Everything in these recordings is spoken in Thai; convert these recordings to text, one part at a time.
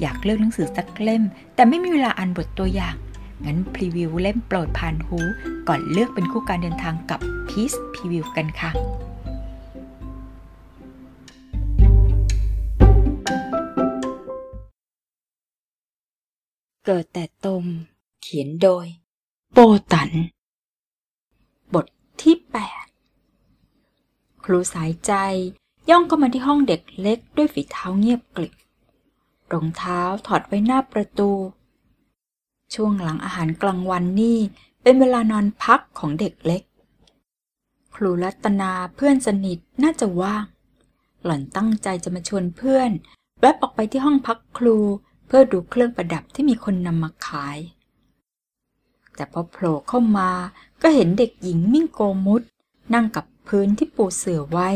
อยากเลือกหนังสือสักเล่ม แต่ไม่มีเวลาอ่านบทตัวอย่าง งั้นพรีวิวเล่มโปรดผ่านหู ก่อนเลือกเป็นคู่การเดินทางกับ Peace Preview กันค่ะเกิดแต่ตม เขียนโดย โปตัน บทที่แปดครูสายใจย่องเข้ามาที่ห้องเด็กเล็กด้วยฝีเท้าเงียบกริบ รองเท้าถอดไว้หน้าประตู ช่วงหลังอาหารกลางวันนี่เป็นเวลานอนพักของเด็กเล็ก ครูรัตนาเพื่อนสนิทน่าจะว่าง หล่อนตั้งใจจะมาชวนเพื่อน แวบออกไปที่ห้องพักครูเพื่อดูเครื่องประดับที่มีคนนำมาขาย แต่พอโผล่เข้ามาก็เห็นเด็กหญิงมิ่งโกมุดนั่งกับพื้นที่ปูเสื่อไว้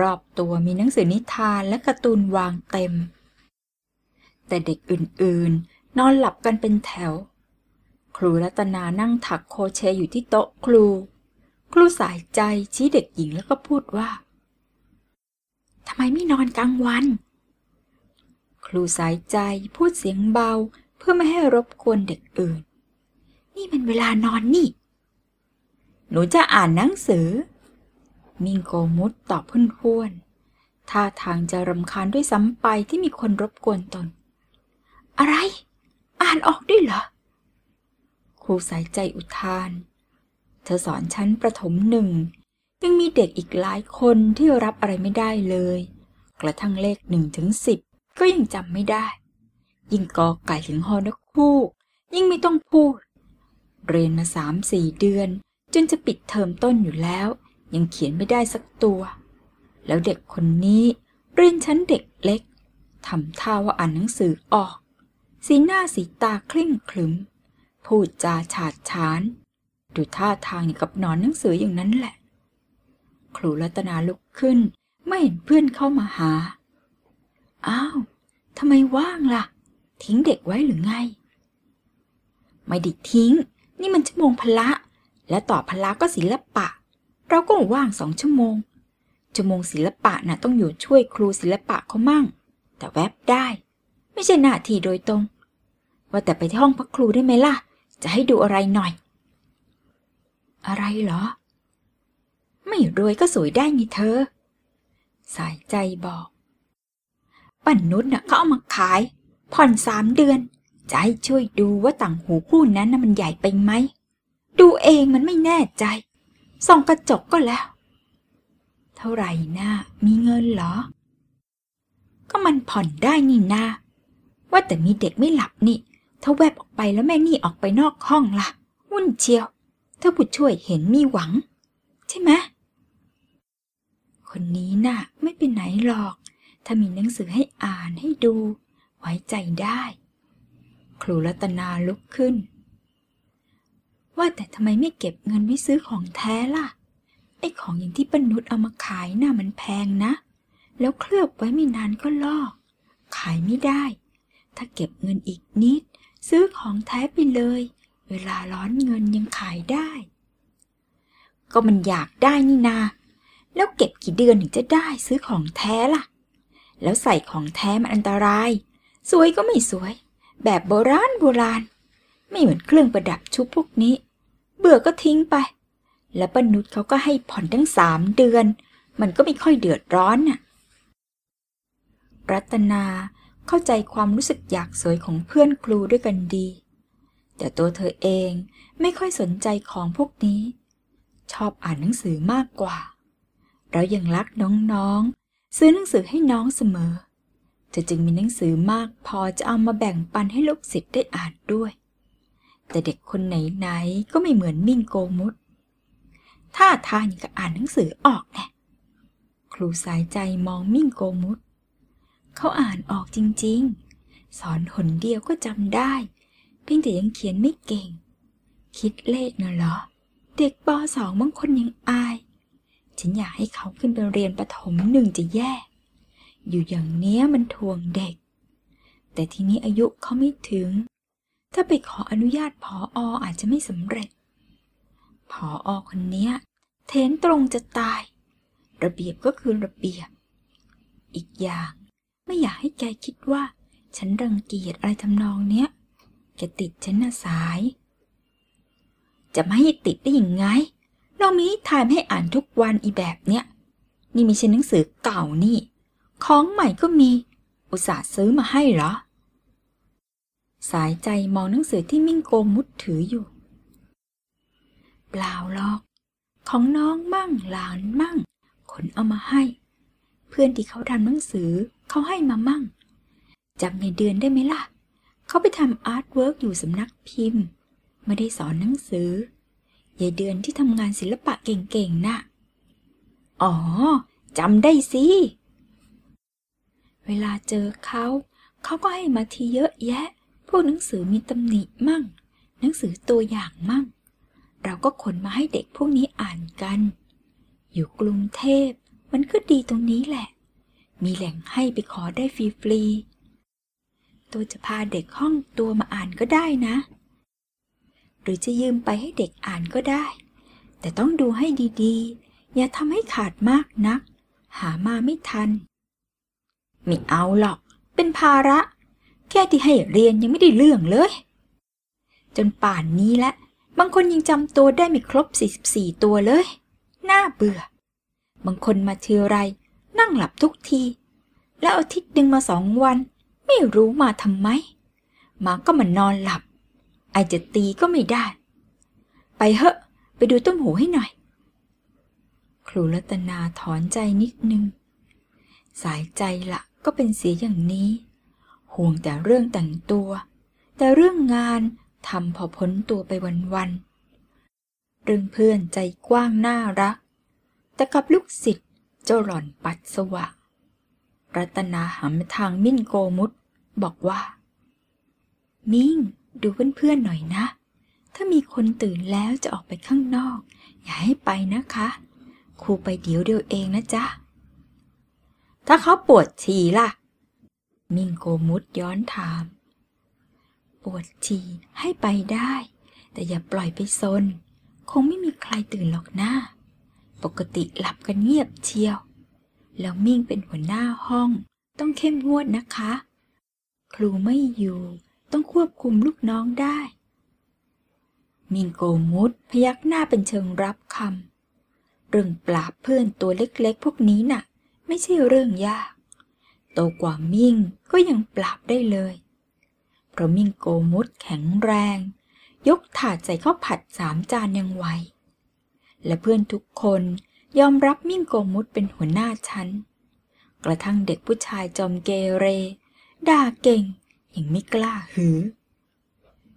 รอบตัวมีหนังสือนิทานและการ์ตูนวางเต็ม แต่เด็กอื่นๆ นอนหลับกันเป็นแถว ครูรัตนานั่งถักโคเชอยู่ที่โต๊ะครู ครูสายใจชี้เด็กหญิงแล้วก็พูดว่าทำไมไม่นอนกลางวัน ครูสายใจพูดเสียงเบาเพื่อไม่ให้รบกวนเด็กอื่น นี่มันเวลานอนนี่ หนูจะอ่านหนังสือ มิงโกมุดตอบพุ่นพ้วนท่าทางจะรำคาญด้วยซ้ำไปที่มีคนรบกวนตน อะไร อ่านออกด้วยเหรอ ครูสายใจอุทาน เธอสอนชั้นประถมหนึ่ง ยังมีเด็กอีกหลายคนที่รับอะไรไม่ได้เลย กระทั่งเลขหนึ่งถึงสิบก็ยังจำไม่ได้ ยิ่งกอไก่ถึงฮอนกคู่ ยิ่งไม่ต้องพูด เรียนมาสามสี่เดือน จนจะปิดเทอมต้นอยู่แล้ว ยังเขียนไม่ได้สักตัว แล้วเด็กคนนี้เรียนชั้นเด็กเล็กทำท่าว่าอ่านหนังสือออก สีหน้าสีตาเคร่งครึม พูดจาฉาดฉาน ดูท่าทางกับนอนหนังสืออย่างนั้นแหละ ครูรัตนาลุกขึ้น ไม่เห็นเพื่อนเข้ามาหา อ้าวทำไมว่างล่ะ ทิ้งเด็กไว้หรือไง ไม่ได้ทิ้ง นี่มันชั่วโมงพละ และต่อพละก็ศิลปะ เราก็ว่างสองชั่วโมง ชั่วโมงศิลปะน่ะต้องอยู่ช่วยครูศิลปะเขามั่ง แต่แวบได้ ไม่ใช่หน้าที่โดยตรง ว่าแต่ไปที่ห้องพักครูได้ไหมล่ะ จะให้ดูอะไรหน่อย อะไรเหรอ ไม่รวยก็สวยได้ไงเธอ สายใจบอกปันนุชน่ะเขาเอามาขาย ผ่อนสามเดือน จะให้ช่วยดูว่าต่างหูคู่นั้นน่ะมันใหญ่ไปไหม ดูเองมันไม่แน่ใจ ส่องกระจกก็แล้ว เท่าไหร่นะมีเงินเหรอ ก็มันผ่อนได้นี่นา ว่าแต่มีเด็กไม่หลับนี่ ถ้าแวบออกไปแล้วแม่นี่ออกไปนอกห้องล่ะ วุ่นเชียว ถ้าผู้ช่วยเห็นมีหวัง ใช่ไหมคนนี้น่ะไม่เป็นไหนหรอก ถ้ามีหนังสือให้อ่านให้ดู ไว้ใจได้ ครูรัตนาลุกขึ้น ว่าแต่ทำไมไม่เก็บเงินไว้ซื้อของแท้ล่ะ ไอ้ของอย่างที่ปนุษย์เอามาขายน่ะมันแพงนะ แล้วเคลือบไว้ไม่นานก็ลอก ขายไม่ได้ ถ้าเก็บเงินอีกนิด ซื้อของแท้ไปเลย เวลาร้อนเงินยังขายได้ ก็มันอยากได้นี่นา แล้วเก็บกี่เดือนถึงจะได้ซื้อของแท้ล่ะ แล้วใส่ของแท้มันอันตราย สวยก็ไม่สวย แบบโบราณโบราณ ไม่เหมือนเครื่องประดับชุบพวกนี้ เบื่อก็ทิ้งไป แล้วป้านุชเขาก็ให้ผ่อนทั้งสามเดือน มันก็ไม่ค่อยเดือดร้อนน่ะรัตนา เข้าใจความรู้สึกอยากสวยของเพื่อนครูด้วยกันดี แต่ตัวเธอเองไม่ค่อยสนใจของพวกนี้ ชอบอ่านหนังสือมากกว่าแล้วยังรักน้องๆ ซื้อหนังสือให้น้องเสมอ เธอจึงมีหนังสือมากพอจะเอามาแบ่งปันให้ลูกศิษย์ได้อ่านด้วย แต่เด็กคนไหนๆก็ไม่เหมือนมิ่งโกมุดท่าทางอย่างกับอ่านหนังสือออกแน่ครูสายใจมองมิ่งโกมุด เขาอ่านออกจริงๆ สอนหนเดียวก็จำได้ เพียงแต่ยังเขียนไม่เก่ง คิดเลขน่ะเหรอ เด็กปสองบางคนยังอาย ฉันอยากให้เขาขึ้นไปเรียนประถมหนึ่งจะแย่ อยู่อย่างเนี้ยมันทวงเด็ก แต่ทีนี้อายุเขาไม่ถึง ถ้าไปขออนุญาตผอออาจจะไม่สำเร็จผออคนเนี้ยเทนตรงจะตาย ระเบียบก็คือระเบียบ อีกอย่าง ไม่อยากให้แกคิดว่า ฉันรังเกียจอะไรทำนองเนี้ย แกติดฉันน่ะสาย จะไม่ให้ติดได้ยังไง เรามีทานให้อ่านทุกวันอีแบบเนี้ย นี่ไม่ใช่หนังสือเก่านี่ ของใหม่ก็มี อุตส่าห์ซื้อมาให้เหรอ สายใจมองหนังสือที่มิ่งโกมุดถืออยู่ เปล่าหรอก ของน้องมั่งหลานมั่งคนเอามาให้ เพื่อนที่เขาทำหนังสือ เขาให้มามั่งจำยายเดือนได้ไหมล่ะ เขาไปทำ artwork อยู่สำนักพิมพ์ ไม่ได้สอนหนังสือยายเดือนที่ทำงานศิลปะเก่งๆน่ะ อ๋อจำได้สิ เวลาเจอเขา เขาก็ให้มาทีเยอะแยะ พวกหนังสือมีตำหนิมั่ง หนังสือตัวอย่างมั่ง เราก็ขนมาให้เด็กพวกนี้อ่านกัน อยู่กรุงเทพ มันก็ดีตรงนี้แหละ มีแหล่งให้ไปขอได้ฟรีๆตัวจะพาเด็กห้องตัวมาอ่านก็ได้นะ หรือจะยืมไปให้เด็กอ่านก็ได้ แต่ต้องดูให้ดีๆ อย่าทำให้ขาดมากนัก หามาไม่ทัน ไม่เอาหรอก เป็นภาระ แค่ที่ให้เรียนยังไม่ได้เรื่องเลย จนป่านนี้และ บางคนยังจำตัวได้ไม่ครบ 44 ตัวเลย น่าเบื่อ บางคนมาเทีไร นั่งหลับทุกที แล้วอาทิตย์หนึ่งมาสองวัน ไม่รู้มาทำไม มาก็มานอนหลับ ไอจะตีก็ไม่ได้ ไปเหอะ ไปดูต้มหูให้หน่อย ครูรัตนาถอนใจนิดนึง สายใจละก็เป็นเสียอย่างนี้ ห่วงแต่เรื่องแต่งตัว แต่เรื่องงานทำพอพ้นตัวไปวันๆเรื่องเพื่อนใจกว้างน่ารัก แต่กับลูกศิษย์ เจ้าหล่อนปัดสวะ รัตนาหันมาทางมิ่นโกมุตบอกว่า มิ่งดูเพื่อนๆหน่อยนะ ถ้ามีคนตื่นแล้วจะออกไปข้างนอก อย่าให้ไปนะคะ ครูไปเดี๋ยวเดียวเองนะจ๊ะ ถ้าเขาปวดฉี่ล่ะ มิ่งโกมุตย้อนถาม ปวดฉี่ให้ไปได้ แต่อย่าปล่อยไปซน คงไม่มีใครตื่นหรอกนะ ปกติหลับกันเงียบเชียว แล้วมิ่งเป็นหัวหน้าห้อง ต้องเข้มงวดนะคะ ครูไม่อยู่ต้องควบคุมลูกน้องได้ มิงโกมุดพยักหน้าเป็นเชิงรับคำเรื่องปราบเพื่อนตัวเล็กๆ พวกนี้น่ะ ไม่ใช่เรื่องยาก โตกว่ามิ่งก็ยังปราบได้เลย เพราะมิ่งโกมุดแข็งแรง ยกถาดใส่ข้าวผัดสามจานยังไหว และเพื่อนทุกคนยอมรับมิ่งโกมุดเป็นหัวหน้าชั้นกระทั่งเด็กผู้ชายจอมเกเร ด่าเก่งยังไม่กล้าหือ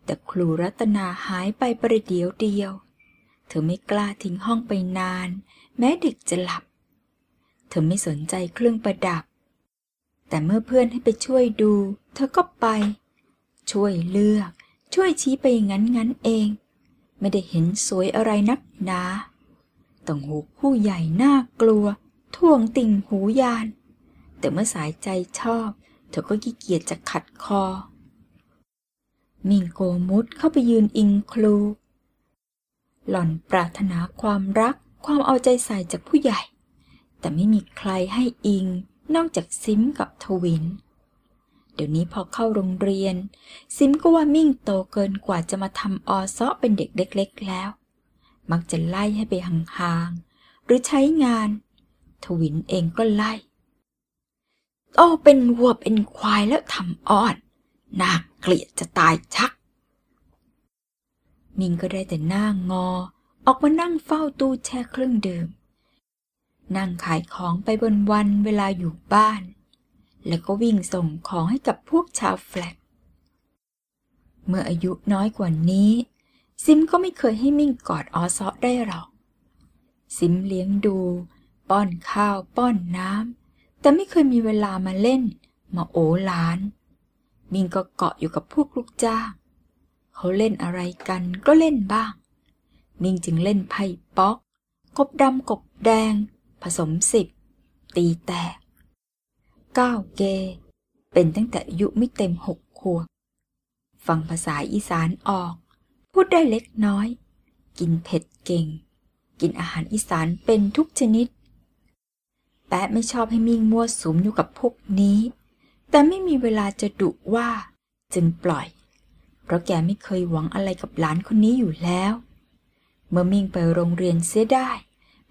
แต่ครูรัตนาหายไปประเดี๋ยวเดียว เธอไม่กล้าทิ้งห้องไปนาน แม้เด็กจะหลับ เธอไม่สนใจเครื่องประดับ แต่เมื่อเพื่อนให้ไปช่วยดู เธอก็ไป ช่วยเลือก ช่วยชี้ไปย่างนั้นงั้นเอง ไม่ได้เห็นสวยอะไรนักหนา ต่างหูผู้ใหญ่น่ากลัว ท่วงติ่งหูยาน แต่เมื่อสายใจชอบ เธอก็ขี้เกียจจะขัดคอ มิงโกมุดเข้าไปยืนอิงครู หล่อนปรารถนาความรักความเอาใจใส่จากผู้ใหญ่ แต่ไม่มีใครให้อิงนอกจากซิมกับทวิน เดี๋ยวนี้พอเข้าโรงเรียน ซิมก็ว่ามิ่งโตเกินกว่าจะมาทำออซ้อเป็นเด็กเล็ก ๆ แล้ว มักจะไล่ให้ไปห่างๆหรือใช้งาน ทวินเองก็ไล่โตเป็นวัวเป็นควายแล้วทำอ้อนน่าเกลียดจะตายชัก มิงก็ได้แต่หน้างอ ออกมานั่งเฝ้าตู้แช่เครื่องดื่ม นั่งขายของไปบนวันเวลาอยู่บ้าน แล้วก็วิ่งส่งของให้กับพวกชาวแฟลตเมื่ออายุน้อยกว่านี้ ซิมก็ไม่เคยให้มิ่งกอดออซอได้หรอก ซิมเลี้ยงดู ป้อนข้าวป้อนน้ำแต่ไม่เคยมีเวลามาเล่น มาโอหลาน มิงก็เกาะอยู่กับพวกลูกจ้างเขาเล่นอะไรกันก็เล่นบ้าง มิงจึงเล่นไพ่ป๊อก กบดำกบแดง ผสมสิบ ตีแตกก้าวเก เป็นตั้งแต่อายุไม่เต็มหกขวบฟังภาษาอีสานออก พูดได้เล็กน้อย กินเผ็ดเก่ง กินอาหารอีสานเป็นทุกชนิด แป๊ะไม่ชอบให้มิ่งมั่วสุมอยู่กับพวกนี้ แต่ไม่มีเวลาจะดุว่า จึงปล่อย เพราะแกไม่เคยหวังอะไรกับหลานคนนี้อยู่แล้ว เมื่อมิ่งไปโรงเรียนเสียได้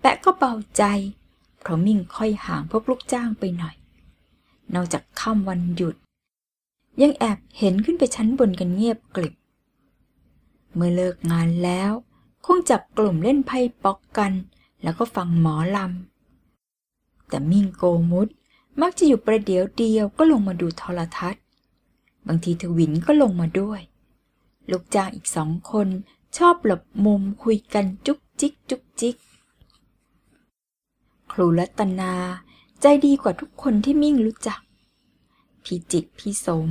แปะก็เบาใจ เพราะมิ่งค่อยห่างพวกลูกจ้างไปหน่อย นอกจากค่ำวันหยุด ยังแอบเห็นขึ้นไปชั้นบนกันเงียบกลิบ เมื่อเลิกงานแล้ว คงจับกลุ่มเล่นไพ่ป๊อกกัน แล้วก็ฟังหมอลำ แต่มิ่งโกมุดมักจะอยู่ประเดี๋ยวเดียวก็ลงมาดูโทรทัศน์ บางทีทวินก็ลงมาด้วย ลูกจ้างอีกสองคนชอบหลบมุมคุยกันจุกจิกจุกจิก ครูรัตนาใจดีกว่าทุกคนที่มิ่งรู้จัก พี่จิตพี่สม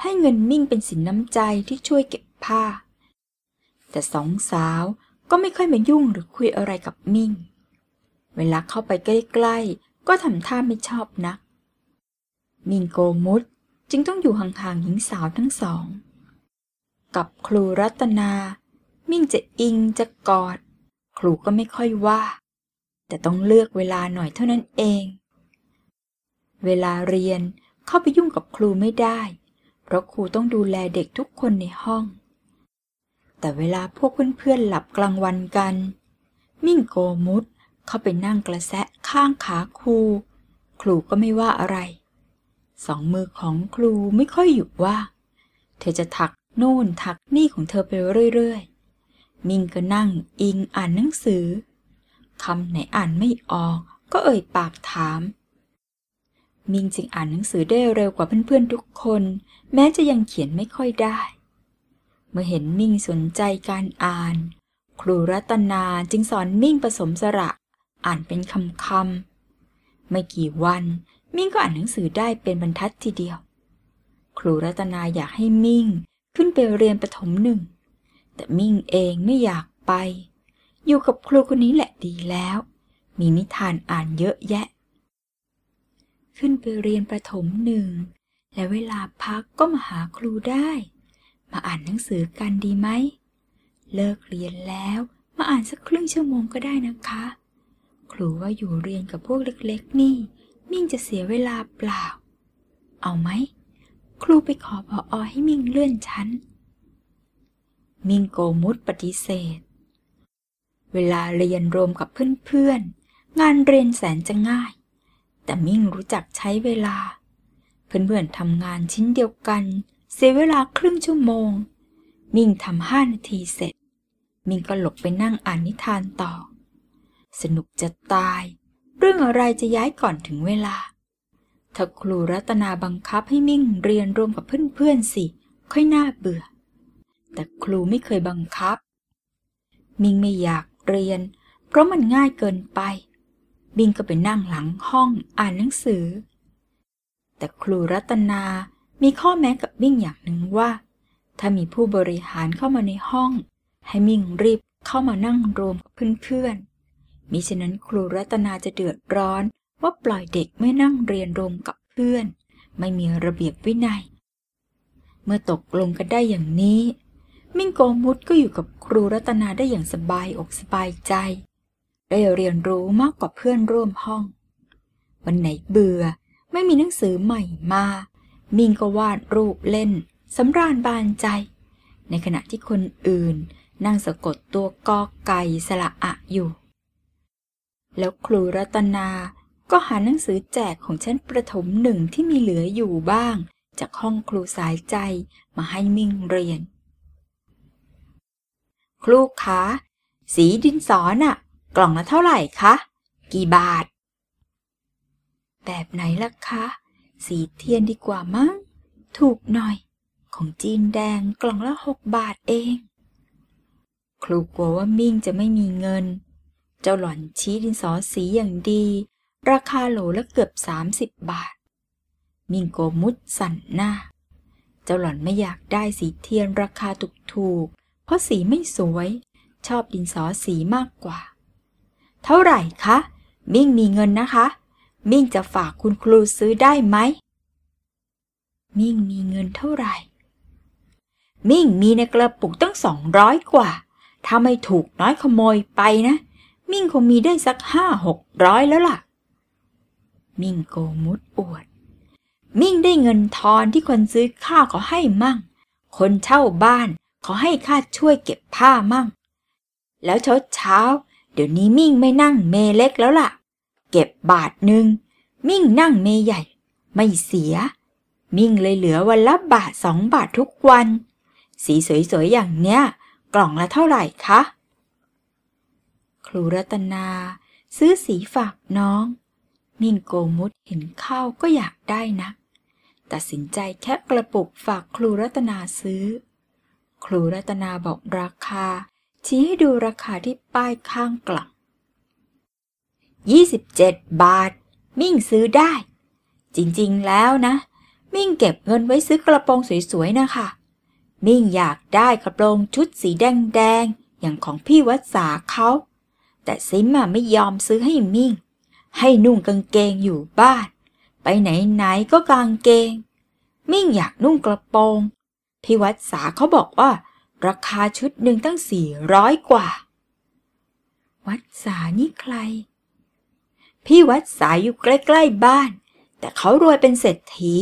ให้เงินมิ่งเป็นสินน้ำใจที่ช่วยเก็บผ้า แต่สองสาวก็ไม่ค่อยมายุ่งหรือคุยอะไรกับมิ่ง เวลาเข้าไปใกล้ๆ ก็ทำท่าไม่ชอบนัก มิ่งโกมุดจึงต้องอยู่ห่างๆหญิงสาวทั้งสอง กับครูรัตนา มิ่งจะอิงจะกอด ครูก็ไม่ค่อยว่า แต่ต้องเลือกเวลาหน่อยเท่านั้นเอง เวลาเรียนเข้าไปยุ่งกับครูไม่ได้ เพราะครูต้องดูแลเด็กทุกคนในห้อง แต่เวลาพวกเพื่อนๆหลับกลางวันกัน มิ่งโกมุดเข้าไปนั่งกระแสะข้างขาครู ครูก็ไม่ว่าอะไร สองมือของครูไม่ค่อยหยุดว่า เธอจะถักโน่นถักนี่ของเธอไปเรื่อยๆ มิ่งก็นั่งอิงอ่านหนังสือคำไหนอ่านไม่ออกก็เอ่ยปากถาม มิงจึงอ่านหนังสือได้เร็วกว่าเพื่อนๆทุกคน แม้จะยังเขียนไม่ค่อยได้ เมื่อเห็นมิ่งสนใจการอ่าน ครูรัตนาจึงสอนมิ่งผสมสระ อ่านเป็นคำๆไม่กี่วัน มิ่งก็อ่านหนังสือได้เป็นบรรทัดทีเดียว ครูรัตนาอยากให้มิ่งขึ้นไปเรียนประถมหนึ่ง แต่มิ่งเองไม่อยากไป อยู่กับครูคนนี้แหละดีแล้ว มีนิทานอ่านเยอะแยะ ขึ้นไปเรียนประถมหนึ่งและเวลาพักก็มาหาครูได้ มาอ่านหนังสือกันดีไหม เลิกเรียนแล้วมาอ่านสักครึ่งชั่วโมงก็ได้นะคะ ครูว่าอยู่เรียนกับพวกเล็กๆนี่ มิ่งจะเสียเวลาเปล่า เอาไหม ครูไปขอพออให้มิ่งเลื่อนชั้น มิ่งโกมุดปฏิเสธ เวลาเรียนรวมกับเพื่อนๆ งานเรียนแสนจะง่าย แต่มิ่งรู้จักใช้เวลา เพื่อนๆทำงานชิ้นเดียวกัน เสียเวลาครึ่งชั่วโมง มิ่งทำห้านาทีเสร็จ มิ่งก็หลบไปนั่งอ่านนิทานต่อ สนุกจะตาย เรื่องอะไรจะย้ายก่อนถึงเวลา ถ้าครูรัตนาบังคับให้มิ่งเรียนรวมกับเพื่อนๆสิ ค่อยน่าเบื่อ แต่ครูไม่เคยบังคับ มิ่งไม่อยากเรียน เพราะมันง่ายเกินไปบิงก็ไปนั่งหลังห้องอ่านหนังสือ แต่ครูรัตนา มีข้อแม้กับมิ่งอย่างหนึ่งว่า ถ้ามีผู้บริหารเข้ามาในห้อง ให้มิ่งรีบเข้ามานั่งรวมกับเพื่อนๆมิฉะนั้นครูรัตนาจะเดือดร้อนว่าปล่อยเด็กไม่นั่งเรียนรวมกับเพื่อน ไม่มีระเบียบวินัย เมื่อตกลงกันได้อย่างนี้ มิ่งโกมุดก็อยู่กับครูรัตนาได้อย่างสบายอกสบายใจ ได้เรียนรู้มากกว่าเพื่อนร่วมห้อง วันไหนเบื่อไม่มีหนังสือใหม่มา มิ่งก็วาดรูปเล่นสำราญบานใจ ในขณะที่คนอื่นนั่งสะกดตัวกอไก่สละอะอยู่ แล้วครูรัตนาก็หาหนังสือแจกของชั้นประถมหนึ่งที่มีเหลืออยู่บ้าง จากห้องครูสายใจมาให้มิ่งเรียน ครูคะสีดินสอน่ะ กล่องละเท่าไหร่คะ กี่บาท แบบไหนล่ะคะ สีเทียนดีกว่ามั้ง ถูกหน่อย ของจีนแดงกล่องละหกบาทเอง ครูกลัวว่ามิ่งจะไม่มีเงิน เจ้าหล่อนชี้ดินสอสีอย่างดี ราคาโหลละเกือบสามสิบบาท มิ่งโกมุดสั่นหน้า เจ้าหล่อนไม่อยากได้สีเทียนราคาถูกๆ เพราะสีไม่สวย ชอบดินสอสีมากกว่า เท่าไหร่คะ มิ่งมีเงินนะคะ มิ่งจะฝากคุณครูซื้อได้ไหม มิ่งมีเงินเท่าไหร่ มิ่งมีในกระปุกตั้งสองร้อยกว่า ถ้าไม่ถูกน้อยขโมยไปนะ มิ่งคงมีได้สักห้าหกร้อยแล้วล่ะ มิ่งโกมุดอวด มิ่งได้เงินทอนที่คนซื้อข้าวเขาให้มั่ง คนเช่าบ้านเขาให้ค่าช่วยเก็บผ้ามั่ง แล้วเช้าเช้าเดี๋ยวนี้มิ่งไม่นั่งเมเล็กแล้วล่ะ เก็บบาทหนึ่งมิ่งนั่งเมใหญ่ ไม่เสีย มิ่งเลยเหลือวันละบาทสองบาททุกวัน สีสวยๆอย่างเนี้ย กล่องละเท่าไหร่คะ ครูรัตนา ซื้อสีฝากน้อง มิ่งโกมุดเห็นข้าวก็อยากได้นะตัดสินใจแค่กระปุกฝากครูรัตนาซื้อ ครูรัตนาบอกราคา ชี้ให้ดูราคาที่ป้ายข้างกล่อง 27 บาท มิ่งซื้อได้ จริงๆแล้วนะ มิ่งเก็บเงินไว้ซื้อกระโปรงสวยๆนะคะ มิ่งอยากได้กระโปรงชุดสีแดงๆอย่างของพี่วัดสาเขาแต่ซิมอะไม่ยอมซื้อให้มิ่ง ให้นุ่งกางเกงอยู่บ้าน ไปไหนๆก็กางเกง มิ่งอยากนุ่งกระโปรงพี่วัดสาเขาบอกว่า ราคาชุดหนึ่งตั้งสี่ร้อยกว่า วัดสานี่ใคร พี่วัดสายอยู่ใกล้ๆบ้าน แต่เขารวยเป็นเศรษฐี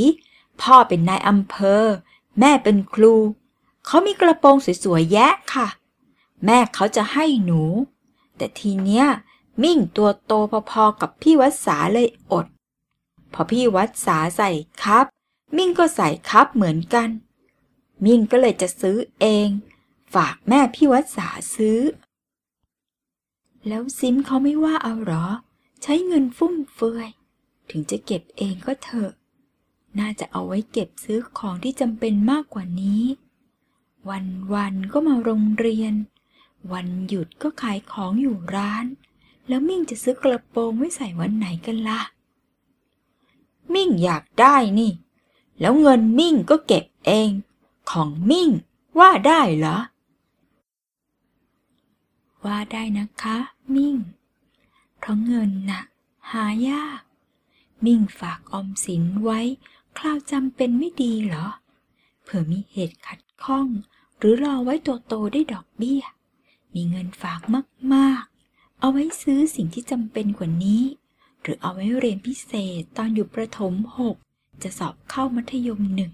พ่อเป็นนายอำเภอ แม่เป็นครู เขามีกระโปรงสวยๆแยะค่ะ แม่เขาจะให้หนู แต่ทีเนี้ยมิ่งตัวโตพอๆกับพี่วัดสาเลยอด พอพี่วัดสาใส่ครับ มิ่งก็ใส่ครับเหมือนกัน มิ่งก็เลยจะซื้อเอง ฝากแม่พี่วัดสาซื้อ แล้วซิมเขาไม่ว่าเอาหรอ ช้เงินฟุ่มเฟือย ถึงจะเก็บเองก็เถอะ น่าจะเอาไว้เก็บซื้อของที่จำเป็นมากกว่านี้ วันวันก็มาโรงเรียน วันหยุดก็ขายของอยู่ร้าน แล้วมิ่งจะซื้อกระโปรงไว้ใส่วันไหนกันล่ะ มิ่งอยากได้นี่ แล้วเงินมิ่งก็เก็บเอง ของมิ่งว่าได้เหรอ ว่าได้นะคะ มิ่ง ราะเงินน่ะ หายาก มิ่งฝากออมสินไว้ คราวจำเป็นไม่ดีเหรอ เผื่อมีเหตุขัดข้อง หรือรอไว้ตัวโตได้ดอกเบี้ย มีเงินฝากมากๆ เอาไว้ซื้อสิ่งที่จำเป็นกว่านี้ หรือเอาไว้เรียนพิเศษตอนอยู่ประถมหกจะสอบเข้ามัธยมหนึ่ง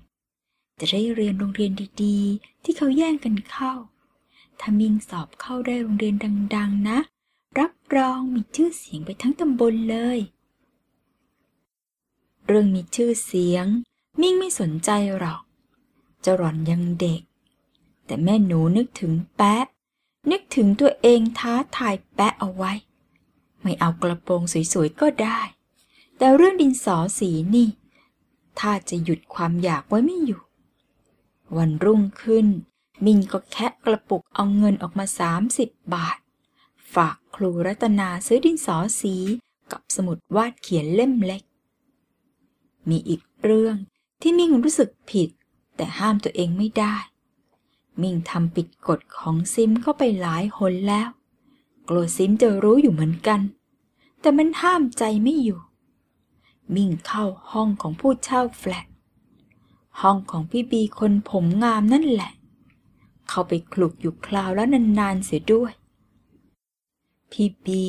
จะได้เรียนโรงเรียนดีๆ ที่เขาแย่งกันเข้า ถ้ามิงสอบเข้าได้โรงเรียนดัง ๆ นะ รับรองมีชื่อเสียงไปทั้งตำบลเลย เรื่องมีชื่อเสียง มิ่งไม่สนใจหรอกจะหล่อนยังเด็ก แต่แม่หนูนึกถึงแปะ นึกถึงตัวเองท้าทายแปะเอาไว้ ไม่เอากระโปรงสวยๆก็ได้ แต่เรื่องดินสอสีนี่ ถ้าจะหยุดความอยากไว้ไม่อยู่ วันรุ่งขึ้น มินก็แคะกระปุกเอาเงินออกมาสามสิบบาท ฝาก ครูรัตนาซื้อดินสอสีกับสมุดวาดเขียนเล่มเล็ก มีอีกเรื่องที่มิ่งรู้สึกผิด แต่ห้ามตัวเองไม่ได้ มิ่งทำผิดกฎของซิมเข้าไปหลายหนแล้ว กลัวซิมจะรู้อยู่เหมือนกัน แต่มันห้ามใจไม่อยู่ มิ่งเข้าห้องของผู้เช่าแฟลตห้องของพี่บีคนผมงามนั่นแหละ เข้าไปคลุกอยู่คราวแล้วนานๆเสียด้วย พี่บี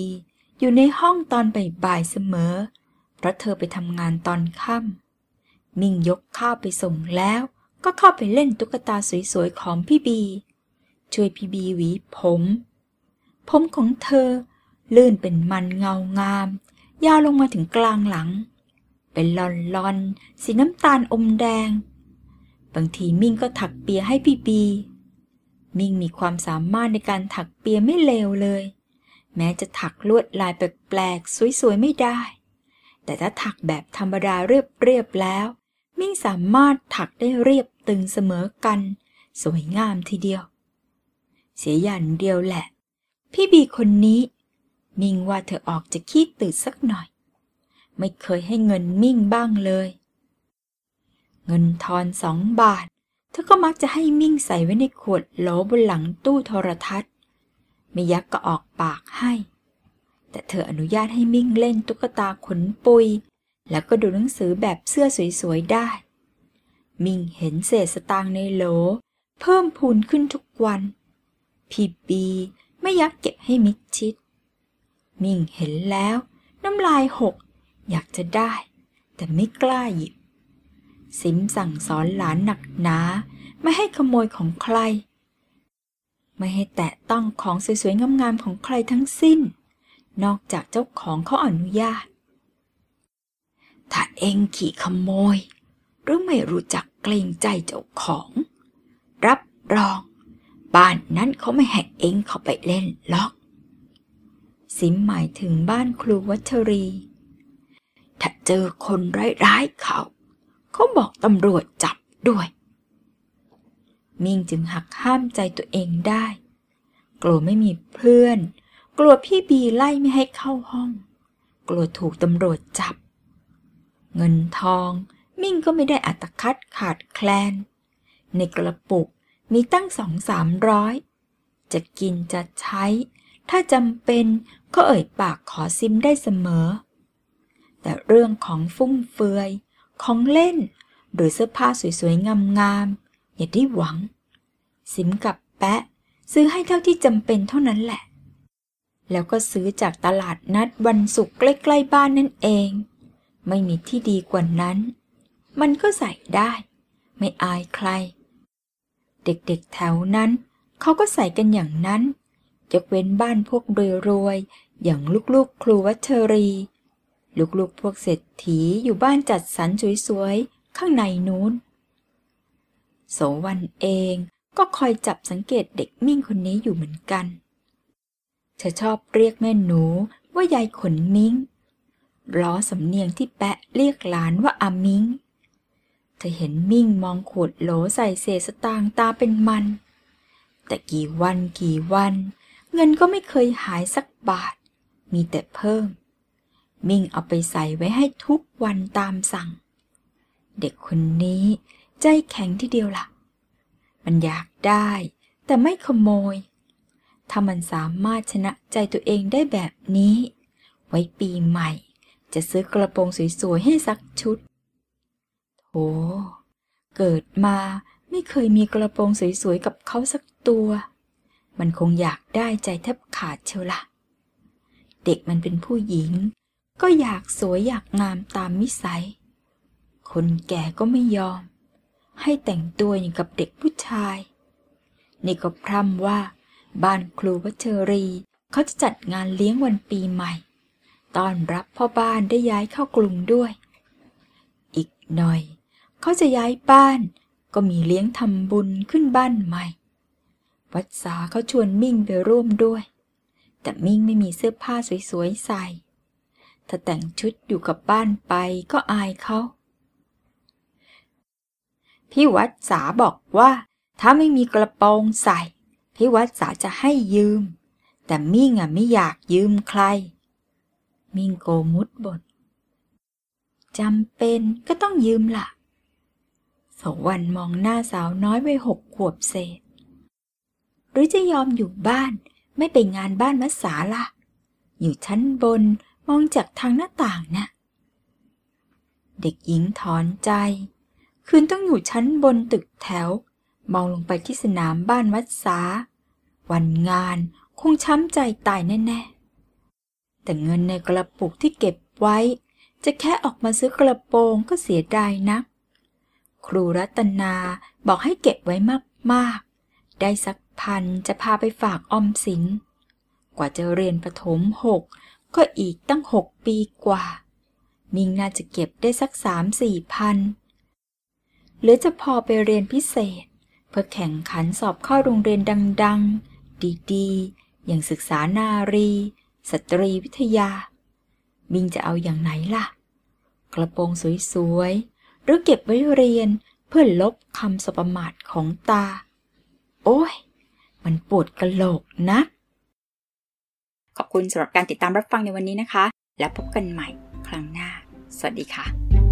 อยู่ในห้องตอนบ่ายๆเสมอ เพราะเธอไปทำงานตอนค่ำมิ่งยกข้าวไปส่งแล้ว ก็เข้าไปเล่นตุ๊กตาสวยๆของพี่บี ช่วยพี่บีหวีผม ผมของเธอ ลื่นเป็นมันเงางาม ยาวลงมาถึงกลางหลัง เป็นลอนลอนๆสีน้ำตาลอมแดง บางทีมิ่งก็ถักเปียให้พี่บี มิ่งมีความสามารถในการถักเปียไม่เลวเลย แม้จะถักลวดลายแปลกๆ สวยๆ ไม่ได้ แต่ถ้าถักแบบธรรมดาเรียบๆ แล้ว มิ่งสามารถถักได้เรียบตึงเสมอกัน สวยงามทีเดียว เสียอย่างเดียวแหละ พี่บีคนนี้ มิ่งว่าเธอออกจะขี้ตื่นสักหน่อย ไม่เคยให้เงินมิ่งบ้างเลย เงินทอนสองบาท เธอก็มักจะให้มิ่งใส่ไว้ในขวดโหลบนหลังตู้โทรทัศน์ ไม่ยักก็ออกปากให้ แต่เธออนุญาตให้มิ่งเล่นตุ๊กตาขนปุย แล้วก็ดูหนังสือแบบเสื้อสวยๆได้ มิ่งเห็นเศษสตางค์ในโหล เพิ่มพูนขึ้นทุกวัน พี่บีไม่ยักเก็บให้มิดชิด มิ่งเห็นแล้ว น้ำลายหก อยากจะได้ แต่ไม่กล้าหยิบซิมสั่งสอนหลานหนักหนาไม่ให้ขโมยของใคร ไม่ให้แตะต้องของสวยๆงามๆของใครทั้งสิ้น นอกจากเจ้าของเขาอนุญาต ถ้าเองขี่ขโมย หรือไม่รู้จักเกรงใจเจ้าของ รับรอง บ้านนั้นเขาไม่ให้เองเข้าไปเล่นล็อก สิมหมายถึงบ้านครูวัชรี ถ้าเจอคนร้ายๆเขา เขาบอกตำรวจจับด้วย มิ่งจึงหักห้ามใจตัวเองได้ กลัวไม่มีเพื่อน กลัวพี่บีไล่ไม่ให้เข้าห้อง กลัวถูกตำรวจจับ เงินทอง มิ่งก็ไม่ได้อัตคัดขาดแคลน ในกระปุกมีตั้งสองสามร้อย จะกินจะใช้ ถ้าจำเป็นก็เอ่ยปากขอซิมได้เสมอ แต่เรื่องของฟุ่มเฟือย ของเล่น หรือเสื้อผ้าสวยๆงามๆ อย่าได้หวังซิมกับแปะ ซื้อให้เท่าที่จำเป็นเท่านั้นแหละ แล้วก็ซื้อจากตลาดนัดวันศุกร์ใกล้ๆบ้านนั่นเอง ไม่มีที่ดีกว่านั้น มันก็ใส่ได้ ไม่อายใคร เด็กๆแถวนั้น เขาก็ใส่กันอย่างนั้นยกเว้นบ้านพวกรวยๆอย่างลูกๆ ครูวัชรี ลูกๆ พวกเศรษฐีอยู่บ้านจัดสรรสวยๆ ข้างในนู้น โสวันเองก็คอยจับสังเกตเด็กมิ่งคนนี้อยู่เหมือนกัน เธอชอบเรียกแม่หนูว่ายายขนมิ้งล้อสำเนียงที่แปะเรียกหลานว่าอามิงเธอเห็นมิ่งมองขวดโหลใส่เศษสตางค์ตาเป็นมัน แต่กี่วันกี่วัน เงินก็ไม่เคยหายสักบาท มีแต่เพิ่ม มิ่งเอาไปใส่ไว้ให้ทุกวันตามสั่ง เด็กคนนี้ ใจแข็งที่เดียวละ่ะ มันอยากได้ แต่ไม่ขโมย ถ้ามันสามารถชนะใจตัวเองได้แบบนี้ ไว้ปีใหม่ จะซื้อกระโปรงสวยๆให้สักชุดโถเกิดมาไม่เคยมีกระโปรงสวยๆกับเขาสักตัว มันคงอยากได้ใจแทบขาดเชียวล่ะ เด็กมันเป็นผู้หญิง ก็อยากสวยอยากงามตามมิสัย คนแก่ก็ไม่ยอม ให้แต่งตัวอย่างกับเด็กผู้ชาย นี่ก็พร่ำว่า บ้านครูวัชรีเขาจะจัดงานเลี้ยงวันปีใหม่ ตอนรับพ่อบ้านได้ย้ายเข้ากรุงด้วย อีกหน่อย เขาจะย้ายบ้าน ก็มีเลี้ยงทำบุญขึ้นบ้านใหม่ วัดสาเขาชวนมิ่งไปร่วมด้วย แต่มิ่งไม่มีเสื้อผ้าสวยๆใส่ ถ้าแต่งชุดอยู่กับบ้านไปก็อายเขา พี่วัดสาบอกว่า ถ้าไม่มีกระโปรงใส่ พี่วัดสาจะให้ยืม แต่มิ่งอะไม่อยากยืมใคร มิ่งโกมุดบทจำเป็นก็ต้องยืมละ่ะโสวันมองหน้าสาวน้อยวัยหกขวบเศษ หรือจะยอมอยู่บ้านไม่ไปงานบ้านมัสสาละ่ะ อยู่ชั้นบนมองจากทางหน้าต่างนะ่ะเด็กหญิงถอนใจ คืนต้องอยู่ชั้นบนตึกแถว มองลงไปที่สนามบ้านวัดสา วันงานคงช้ำใจตายแน่ๆ แต่เงินในกระปุกที่เก็บไว้ จะแค่ออกมาซื้อกระโปรงก็เสียดายนักครูรัตนาบอกให้เก็บไว้มากๆ ได้สักพันจะพาไปฝากออมสิน กว่าจะเรียนประถมหกก็อีกตั้งหกปีกว่ามิงน่าจะเก็บได้สักสามสี่พัน หรือจะพอไปเรียนพิเศษ เพื่อแข่งขันสอบเข้าโรงเรียนดัง ๆ ดีๆ อย่างศึกษานารี สตรีวิทยามิงจะเอาอย่างไหนล่ะ กระโปรงสวยๆ หรือเก็บไว้เรียนเพื่อลบคำสบประมาทของตา โอ้ย มันปวดกระโหลกนะ ขอบคุณสำหรับการติดตามรับฟังในวันนี้นะคะ แล้วพบกันใหม่ครั้งหน้า สวัสดีค่ะ